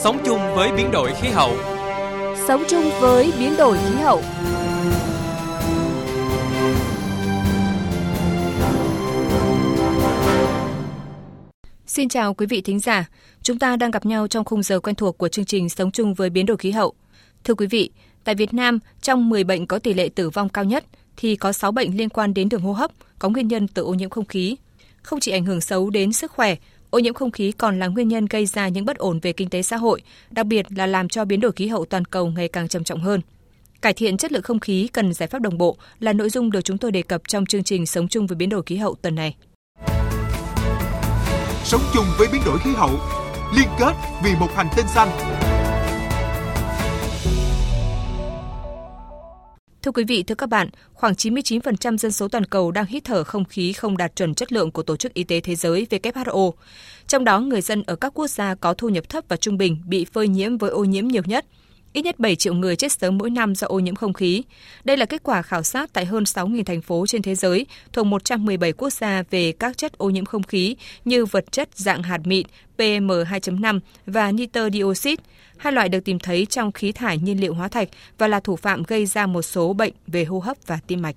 Sống chung với biến đổi khí hậu. Sống chung với biến đổi khí hậu. Xin chào quý vị thính giả. Chúng ta đang gặp nhau trong khung giờ quen thuộc của chương trình Sống chung với biến đổi khí hậu. Thưa quý vị, tại Việt Nam, trong 10 bệnh có tỷ lệ tử vong cao nhất thì có 6 bệnh liên quan đến đường hô hấp, có nguyên nhân từ ô nhiễm không khí. Không chỉ ảnh hưởng xấu đến sức khỏe, ô nhiễm không khí còn là nguyên nhân gây ra những bất ổn về kinh tế xã hội, đặc biệt là làm cho biến đổi khí hậu toàn cầu ngày càng trầm trọng hơn. Cải thiện chất lượng không khí cần giải pháp đồng bộ là nội dung được chúng tôi đề cập trong chương trình Sống chung với biến đổi khí hậu tuần này. Sống chung với biến đổi khí hậu, liên kết vì một hành tinh xanh. Thưa quý vị, thưa các bạn, khoảng 99% dân số toàn cầu đang hít thở không khí không đạt chuẩn chất lượng của Tổ chức Y tế Thế giới WHO. Trong đó, người dân ở các quốc gia có thu nhập thấp và trung bình bị phơi nhiễm với ô nhiễm nhiều nhất – Ít nhất 7 triệu người chết sớm mỗi năm do ô nhiễm không khí. Đây là kết quả khảo sát tại hơn 6.000 thành phố trên thế giới thuộc 117 quốc gia về các chất ô nhiễm không khí như vật chất dạng hạt mịn, PM2.5 và nitơ dioxide, hai loại được tìm thấy trong khí thải nhiên liệu hóa thạch và là thủ phạm gây ra một số bệnh về hô hấp và tim mạch.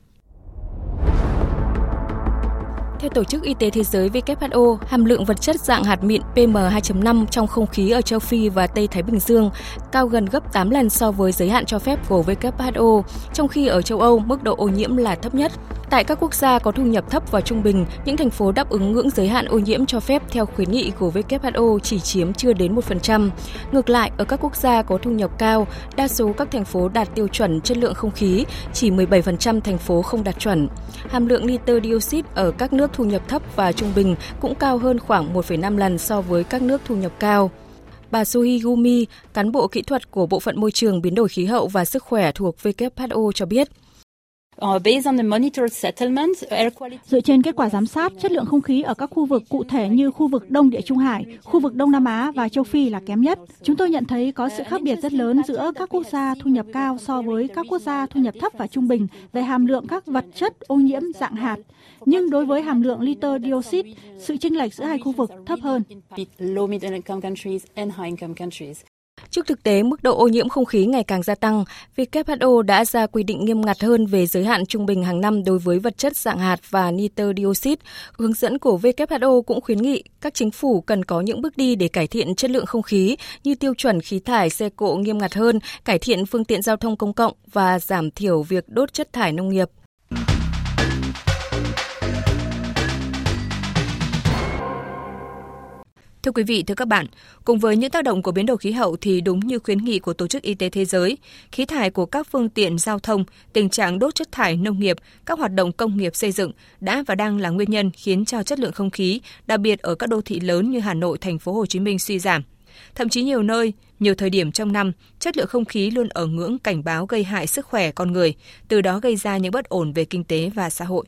Theo Tổ chức Y tế Thế giới WHO, hàm lượng vật chất dạng hạt mịn PM2.5 trong không khí ở châu Phi và Tây Thái Bình Dương cao gần gấp 8 lần so với giới hạn cho phép của WHO, trong khi ở châu Âu mức độ ô nhiễm là thấp nhất. Tại các quốc gia có thu nhập thấp và trung bình, những thành phố đáp ứng ngưỡng giới hạn ô nhiễm cho phép theo khuyến nghị của WHO chỉ chiếm chưa đến 1%. Ngược lại, ở các quốc gia có thu nhập cao, đa số các thành phố đạt tiêu chuẩn chất lượng không khí, chỉ 17% thành phố không đạt chuẩn. Hàm lượng nitơ dioxide ở các nước thu nhập thấp và trung bình cũng cao hơn khoảng 1,5 lần so với các nước thu nhập cao. Bà Suhigumi, cán bộ kỹ thuật của Bộ phận Môi trường Biến đổi Khí hậu và Sức khỏe thuộc WHO cho biết, Dựa trên kết quả giám sát, chất lượng không khí ở các khu vực cụ thể như khu vực Đông Địa Trung Hải, khu vực Đông Nam Á và châu Phi là kém nhất. Chúng tôi nhận thấy có sự khác biệt rất lớn giữa các quốc gia thu nhập cao so với các quốc gia thu nhập thấp và trung bình về hàm lượng các vật chất ô nhiễm dạng hạt. Nhưng đối với hàm lượng liter dioxide, sự chênh lệch giữa hai khu vực thấp hơn. Trước thực tế mức độ ô nhiễm không khí ngày càng gia tăng, WHO đã ra quy định nghiêm ngặt hơn về giới hạn trung bình hàng năm đối với vật chất dạng hạt và nitơ dioxide. Hướng dẫn của WHO cũng khuyến nghị các chính phủ cần có những bước đi để cải thiện chất lượng không khí như tiêu chuẩn khí thải xe cộ nghiêm ngặt hơn, cải thiện phương tiện giao thông công cộng và giảm thiểu việc đốt chất thải nông nghiệp. Thưa quý vị, thưa các bạn, cùng với những tác động của biến đổi khí hậu thì đúng như khuyến nghị của Tổ chức Y tế Thế giới, khí thải của các phương tiện giao thông, tình trạng đốt chất thải nông nghiệp, các hoạt động công nghiệp xây dựng đã và đang là nguyên nhân khiến cho chất lượng không khí, đặc biệt ở các đô thị lớn như Hà Nội, thành phố Hồ Chí Minh suy giảm. Thậm chí nhiều nơi, nhiều thời điểm trong năm, chất lượng không khí luôn ở ngưỡng cảnh báo gây hại sức khỏe con người, từ đó gây ra những bất ổn về kinh tế và xã hội.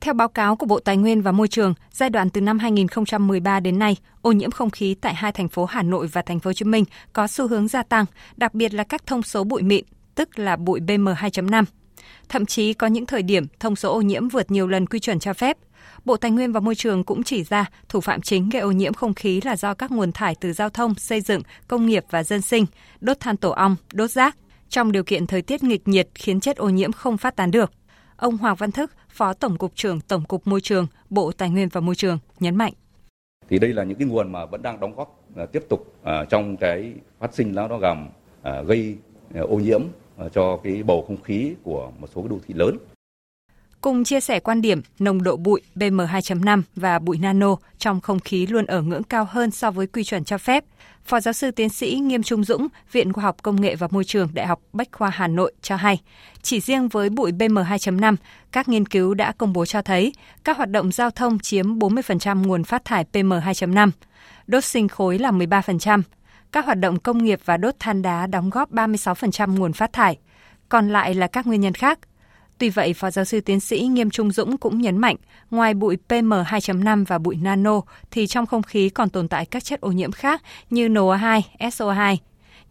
Theo báo cáo của Bộ Tài nguyên và Môi trường, giai đoạn từ năm 2013 đến nay, ô nhiễm không khí tại hai thành phố Hà Nội và thành phố Hồ Chí Minh có xu hướng gia tăng, đặc biệt là các thông số bụi mịn, tức là bụi PM2.5. Thậm chí có những thời điểm thông số ô nhiễm vượt nhiều lần quy chuẩn cho phép. Bộ Tài nguyên và Môi trường cũng chỉ ra thủ phạm chính gây ô nhiễm không khí là do các nguồn thải từ giao thông, xây dựng, công nghiệp và dân sinh, đốt than tổ ong, đốt rác. Trong điều kiện thời tiết nghịch nhiệt khiến chất ô nhiễm không phát tán được. Ông Hoàng Văn Thức, Phó Tổng cục trưởng Tổng cục Môi trường, Bộ Tài nguyên và Môi trường nhấn mạnh. Thì đây là những cái nguồn mà vẫn đang đóng góp à, tiếp tục à, trong cái phát sinh lá đó gầm à, gây ô nhiễm cho cái bầu không khí của một số đô thị lớn. Cùng chia sẻ quan điểm, nồng độ bụi PM2.5 và bụi nano trong không khí luôn ở ngưỡng cao hơn so với quy chuẩn cho phép. Phó giáo sư tiến sĩ Nghiêm Trung Dũng, Viện Khoa học Công nghệ và Môi trường Đại học Bách khoa Hà Nội cho hay, chỉ riêng với bụi PM2.5, các nghiên cứu đã công bố cho thấy các hoạt động giao thông chiếm 40% nguồn phát thải PM2.5, đốt sinh khối là 13%, các hoạt động công nghiệp và đốt than đá đóng góp 36% nguồn phát thải, còn lại là các nguyên nhân khác Tuy vậy, Phó giáo sư tiến sĩ Nghiêm Trung Dũng cũng nhấn mạnh, ngoài bụi PM2.5 và bụi nano thì trong không khí còn tồn tại các chất ô nhiễm khác như NO2, SO2.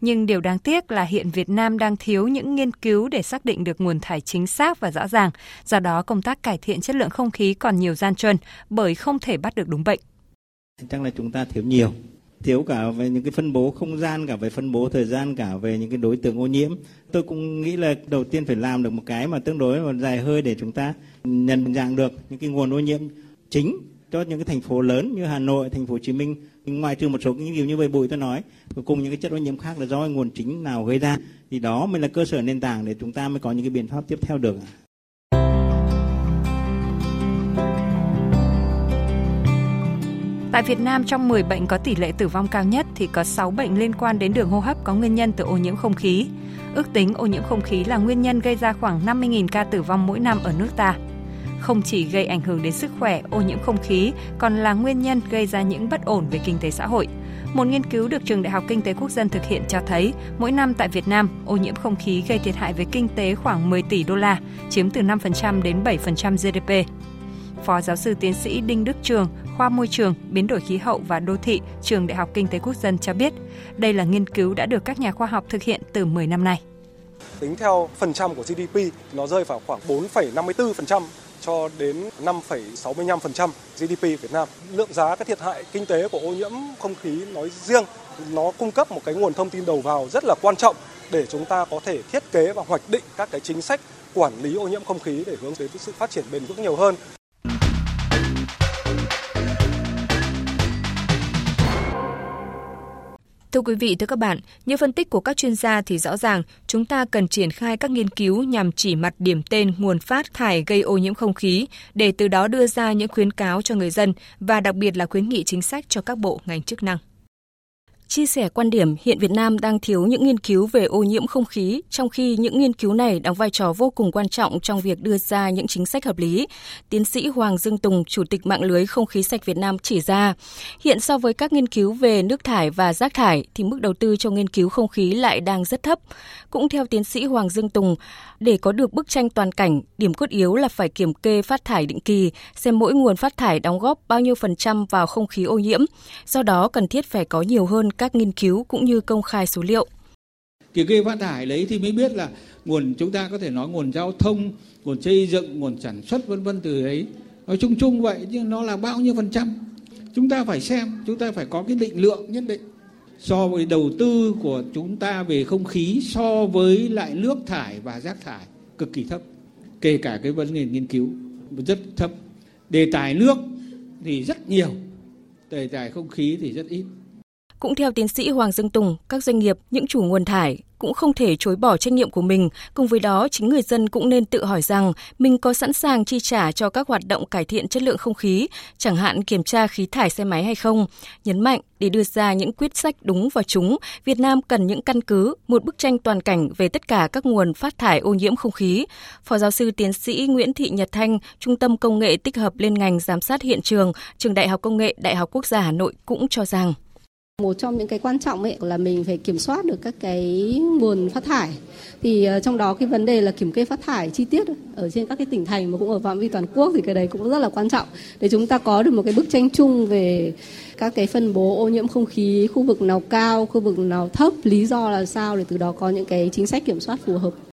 Nhưng điều đáng tiếc là hiện Việt Nam đang thiếu những nghiên cứu để xác định được nguồn thải chính xác và rõ ràng, do đó công tác cải thiện chất lượng không khí còn nhiều gian truân bởi không thể bắt được đúng bệnh. Chắc là chúng ta thiếu nhiều thiếu cả về những cái phân bố không gian cả về phân bố thời gian cả về những cái đối tượng ô nhiễm tôi cũng nghĩ là đầu tiên phải làm được một cái mà tương đối và dài hơi để chúng ta nhận dạng được những cái nguồn ô nhiễm chính cho những cái thành phố lớn như Hà Nội, thành phố Hồ Chí Minh ngoài trừ một số những điều như vậy bụi tôi nói cùng những cái chất ô nhiễm khác là do nguồn chính nào gây ra thì đó mới là cơ sở nền tảng để chúng ta mới có những cái biện pháp tiếp theo được. Tại Việt Nam, trong 10 bệnh có tỷ lệ tử vong cao nhất thì có 6 bệnh liên quan đến đường hô hấp có nguyên nhân từ ô nhiễm không khí. Ước tính ô nhiễm không khí là nguyên nhân gây ra khoảng 50.000 ca tử vong mỗi năm ở nước ta. Không chỉ gây ảnh hưởng đến sức khỏe, ô nhiễm không khí còn là nguyên nhân gây ra những bất ổn về kinh tế xã hội. Một nghiên cứu được Trường Đại học Kinh tế Quốc dân thực hiện cho thấy, mỗi năm tại Việt Nam, ô nhiễm không khí gây thiệt hại về kinh tế khoảng 10 tỷ đô la, chiếm từ 5% đến 7% GDP. Phó giáo sư tiến sĩ Đinh Đức Trường, khoa môi trường, biến đổi khí hậu và đô thị, Trường Đại học Kinh tế Quốc dân cho biết, đây là nghiên cứu đã được các nhà khoa học thực hiện từ 10 năm nay. Tính theo phần trăm của GDP, nó rơi vào khoảng 4,54% cho đến 5,65% GDP Việt Nam. Lượng giá các thiệt hại kinh tế của ô nhiễm không khí nói riêng nó cung cấp một cái nguồn thông tin đầu vào rất là quan trọng để chúng ta có thể thiết kế và hoạch định các cái chính sách quản lý ô nhiễm không khí để hướng đến sự phát triển bền vững nhiều hơn. Thưa quý vị, thưa các bạn, như phân tích của các chuyên gia thì rõ ràng chúng ta cần triển khai các nghiên cứu nhằm chỉ mặt điểm tên nguồn phát thải gây ô nhiễm không khí để từ đó đưa ra những khuyến cáo cho người dân và đặc biệt là khuyến nghị chính sách cho các bộ ngành chức năng chia sẻ quan điểm hiện Việt Nam đang thiếu những nghiên cứu về ô nhiễm không khí, trong khi những nghiên cứu này đóng vai trò vô cùng quan trọng trong việc đưa ra những chính sách hợp lý. Tiến sĩ Hoàng Dương Tùng, Chủ tịch mạng lưới không khí sạch Việt Nam chỉ ra, hiện so với các nghiên cứu về nước thải và rác thải thì mức đầu tư cho nghiên cứu không khí lại đang rất thấp. Cũng theo tiến sĩ Hoàng Dương Tùng, để có được bức tranh toàn cảnh, điểm cốt yếu là phải kiểm kê phát thải định kỳ, xem mỗi nguồn phát thải đóng góp bao nhiêu phần trăm vào không khí ô nhiễm. Do đó cần thiết phải có nhiều hơn các nghiên cứu cũng như công khai số liệu. Kiểm kê phát thải đấy thì mới biết là nguồn chúng ta có thể nói nguồn giao thông, nguồn xây dựng, nguồn sản xuất vân vân từ đấy. Nói chung chung vậy nhưng nó là bao nhiêu phần trăm? Chúng ta phải xem, chúng ta phải có cái định lượng nhất định so với đầu tư của chúng ta về không khí so với lại nước thải và rác thải cực kỳ thấp kể cả cái vấn đề nghiên cứu rất thấp đề tài nước thì rất nhiều đề tài không khí thì rất ít cũng theo tiến sĩ Hoàng Dương Tùng, các doanh nghiệp, những chủ nguồn thải cũng không thể chối bỏ trách nhiệm của mình. Cùng với đó, chính người dân cũng nên tự hỏi rằng mình có sẵn sàng chi trả cho các hoạt động cải thiện chất lượng không khí, chẳng hạn kiểm tra khí thải xe máy hay không. Nhấn mạnh, để đưa ra những quyết sách đúng và trúng, Việt Nam cần những căn cứ, một bức tranh toàn cảnh về tất cả các nguồn phát thải ô nhiễm không khí. Phó giáo sư tiến sĩ Nguyễn Thị Nhật Thanh, Trung tâm Công nghệ tích hợp liên ngành giám sát hiện trường, Trường Đại học Công nghệ Đại học Quốc gia Hà Nội cũng cho rằng một trong những cái quan trọng ấy là mình phải kiểm soát được các cái nguồn phát thải. Thì ờ, trong đó cái vấn đề là kiểm kê phát thải chi tiết ở trên các cái tỉnh thành mà cũng ở phạm vi toàn quốc thì cái đấy cũng rất là quan trọng để chúng ta có được một cái bức tranh chung về các cái phân bố ô nhiễm không khí, khu vực nào cao, khu vực nào thấp, lý do là sao để từ đó có những cái chính sách kiểm soát phù hợp.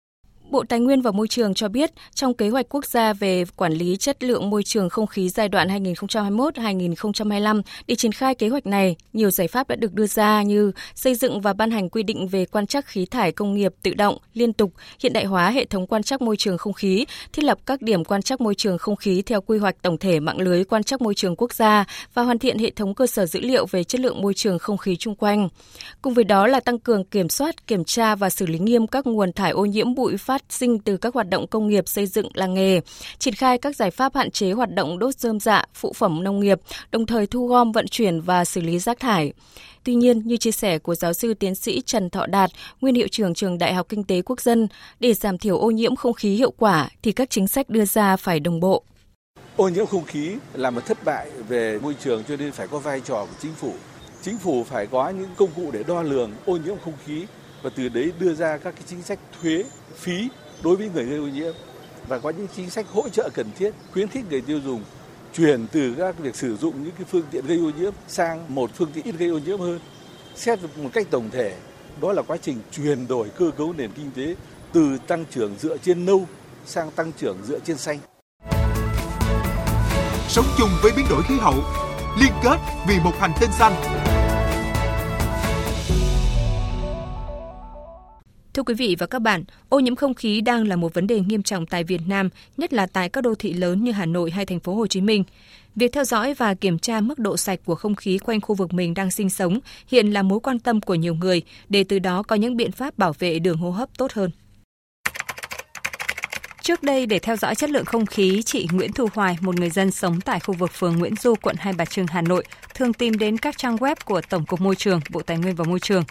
Bộ Tài nguyên và Môi trường cho biết, trong kế hoạch quốc gia về quản lý chất lượng môi trường không khí giai đoạn 2021-2025, để triển khai kế hoạch này, nhiều giải pháp đã được đưa ra như xây dựng và ban hành quy định về quan trắc khí thải công nghiệp tự động, liên tục, hiện đại hóa hệ thống quan trắc môi trường không khí, thiết lập các điểm quan trắc môi trường không khí theo quy hoạch tổng thể mạng lưới quan trắc môi trường quốc gia và hoàn thiện hệ thống cơ sở dữ liệu về chất lượng môi trường không khí chung quanh. Cùng với đó là tăng cường kiểm soát, kiểm tra và xử lý nghiêm các nguồn thải ô nhiễm bụi phát sinh từ các hoạt động công nghiệp xây dựng làng nghề, triển khai các giải pháp hạn chế hoạt động đốt rơm dạ, phụ phẩm nông nghiệp, đồng thời thu gom vận chuyển và xử lý rác thải. Tuy nhiên, như chia sẻ của giáo sư tiến sĩ Trần Thọ Đạt, nguyên hiệu trưởng trường Đại học Kinh tế Quốc dân, để giảm thiểu ô nhiễm không khí hiệu quả thì các chính sách đưa ra phải đồng bộ. Ô nhiễm không khí là một thất bại về môi trường cho nên phải có vai trò của chính phủ. Chính phủ phải có những công cụ để đo lường ô nhiễm không khí và từ đấy đưa ra các cái chính sách thuế phí đối với người gây ô nhiễm và có những chính sách hỗ trợ cần thiết, khuyến khích người tiêu dùng chuyển từ các việc sử dụng những cái phương tiện gây ô nhiễm sang một phương tiện ít gây ô nhiễm hơn. Xét một cách tổng thể, đó là quá trình chuyển đổi cơ cấu nền kinh tế từ tăng trưởng dựa trên nâu sang tăng trưởng dựa trên xanh. Sống chung với biến đổi khí hậu, liên kết vì một hành tinh xanh. Thưa quý vị và các bạn, ô nhiễm không khí đang là một vấn đề nghiêm trọng tại Việt Nam, nhất là tại các đô thị lớn như Hà Nội hay thành phố Hồ Chí Minh. Việc theo dõi và kiểm tra mức độ sạch của không khí quanh khu vực mình đang sinh sống hiện là mối quan tâm của nhiều người để từ đó có những biện pháp bảo vệ đường hô hấp tốt hơn. Trước đây, để theo dõi chất lượng không khí, chị Nguyễn Thu Hoài, một người dân sống tại khu vực phường Nguyễn Du, quận Hai Bà Trưng, Hà Nội, thường tìm đến các trang web của Tổng cục Môi trường, Bộ Tài nguyên và Môi trường,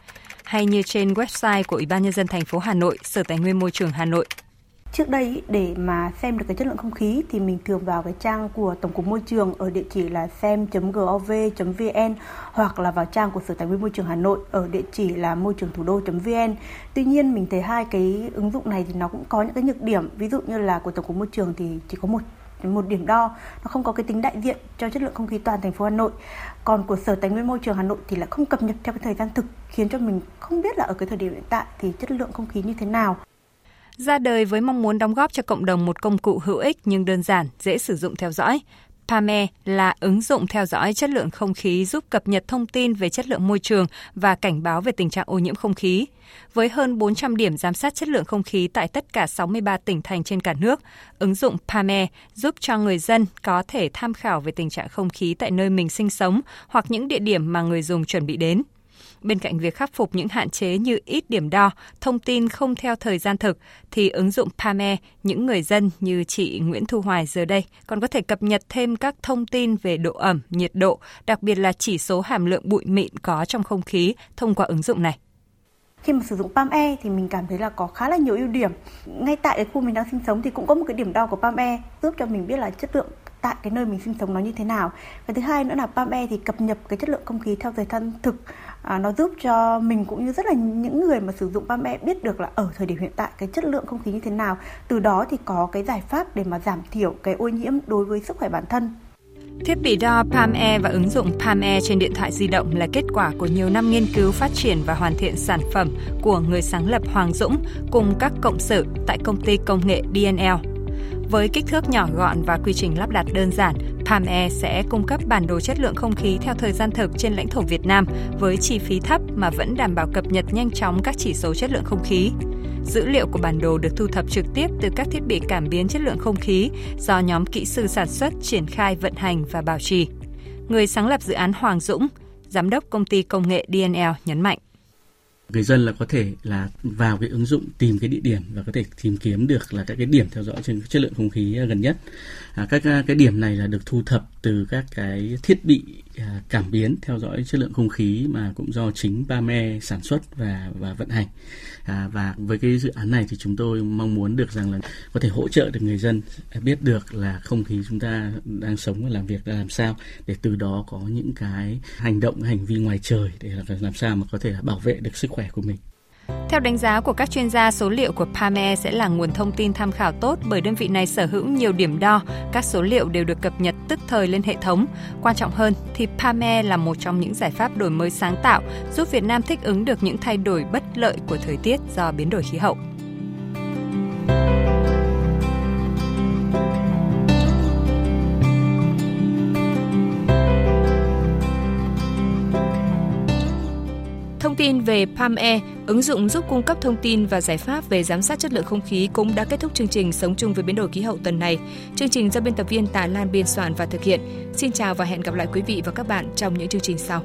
hay như trên website của Ủy ban Nhân dân thành phố Hà Nội, Sở Tài nguyên Môi trường Hà Nội. Trước đây để mà xem được cái chất lượng không khí thì mình thường vào cái trang của Tổng cục Môi trường ở địa chỉ là xem.gov.vn hoặc là vào trang của Sở Tài nguyên Môi trường Hà Nội ở địa chỉ là môi trường thủ đô.vn. Tuy nhiên mình thấy hai cái ứng dụng này thì nó cũng có những cái nhược điểm. Ví dụ như là của Tổng cục Môi trường thì chỉ có một một điểm đo nó không có cái tính đại diện cho chất lượng không khí toàn thành phố Hà Nội còn của Sở Tài nguyên Môi trường Hà Nội thì lại không cập nhật theo cái thời gian thực khiến cho mình không biết là ở cái thời điểm hiện tại thì chất lượng không khí như thế nào ra đời với mong muốn đóng góp cho cộng đồng một công cụ hữu ích nhưng đơn giản, dễ sử dụng theo dõi. PAME là ứng dụng theo dõi chất lượng không khí giúp cập nhật thông tin về chất lượng môi trường và cảnh báo về tình trạng ô nhiễm không khí. Với hơn 400 điểm giám sát chất lượng không khí tại tất cả 63 tỉnh thành trên cả nước, ứng dụng PAME giúp cho người dân có thể tham khảo về tình trạng không khí tại nơi mình sinh sống hoặc những địa điểm mà người dùng chuẩn bị đến. Bên cạnh việc khắc phục những hạn chế như ít điểm đo, thông tin không theo thời gian thực, thì ứng dụng PAME, những người dân như chị Nguyễn Thu Hoài giờ đây còn có thể cập nhật thêm các thông tin về độ ẩm, nhiệt độ, đặc biệt là chỉ số hàm lượng bụi mịn có trong không khí thông qua ứng dụng này khi mà sử dụng Palm Air thì mình cảm thấy là có khá là nhiều ưu điểm. Ngay tại cái khu mình đang sinh sống thì cũng có một cái điểm đo của Palm Air giúp cho mình biết là chất lượng tại cái nơi mình sinh sống nó như thế nào. Và thứ hai nữa là Palm Air thì cập nhật cái chất lượng không khí theo thời gian thực à, nó giúp cho mình cũng như rất là những người mà sử dụng Palm Air biết được là ở thời điểm hiện tại cái chất lượng không khí như thế nào. Từ đó thì có cái giải pháp để mà giảm thiểu cái ô nhiễm đối với sức khỏe bản thân. Thiết bị đo PalmAir và ứng dụng PalmAir trên điện thoại di động là kết quả của nhiều năm nghiên cứu phát triển và hoàn thiện sản phẩm của người sáng lập Hoàng Dũng cùng các cộng sự tại công ty công nghệ DNL. Với kích thước nhỏ gọn và quy trình lắp đặt đơn giản, PalmAir sẽ cung cấp bản đồ chất lượng không khí theo thời gian thực trên lãnh thổ Việt Nam với chi phí thấp mà vẫn đảm bảo cập nhật nhanh chóng các chỉ số chất lượng không khí. Dữ liệu của bản đồ được thu thập trực tiếp từ các thiết bị cảm biến chất lượng không khí do nhóm kỹ sư sản xuất, triển khai, vận hành và bảo trì. Người sáng lập dự án Hoàng Dũng, giám đốc công ty công nghệ DNL nhấn mạnh người dân là có thể là vào cái ứng dụng tìm cái địa điểm và có thể tìm kiếm được là các cái điểm theo dõi trên chất lượng không khí à, gần nhất. À, các à, cái điểm này là được thu thập từ các cái thiết bị à, cảm biến theo dõi chất lượng không khí mà cũng do chính Bame sản xuất và và vận hành. À, và với cái dự án này thì chúng tôi mong muốn được rằng là có thể hỗ trợ được người dân biết được là không khí chúng ta đang sống và làm việc là làm sao để từ đó có những cái hành động hành vi ngoài trời để làm sao mà có thể bảo vệ được sức khỏe của mình theo đánh giá của các chuyên gia, số liệu của PAME sẽ là nguồn thông tin tham khảo tốt bởi đơn vị này sở hữu nhiều điểm đo, các số liệu đều được cập nhật tức thời lên hệ thống. Quan trọng hơn thì PAME là một trong những giải pháp đổi mới sáng tạo giúp Việt Nam thích ứng được những thay đổi bất lợi của thời tiết do biến đổi khí hậu. Tin về PalmAir, ứng dụng giúp cung cấp thông tin và giải pháp về giám sát chất lượng không khí cũng đã kết thúc chương trình Sống chung với biến đổi khí hậu tuần này. Chương trình do biên tập viên Tà Lan biên soạn và thực hiện. Xin chào và hẹn gặp lại quý vị và các bạn trong những chương trình sau.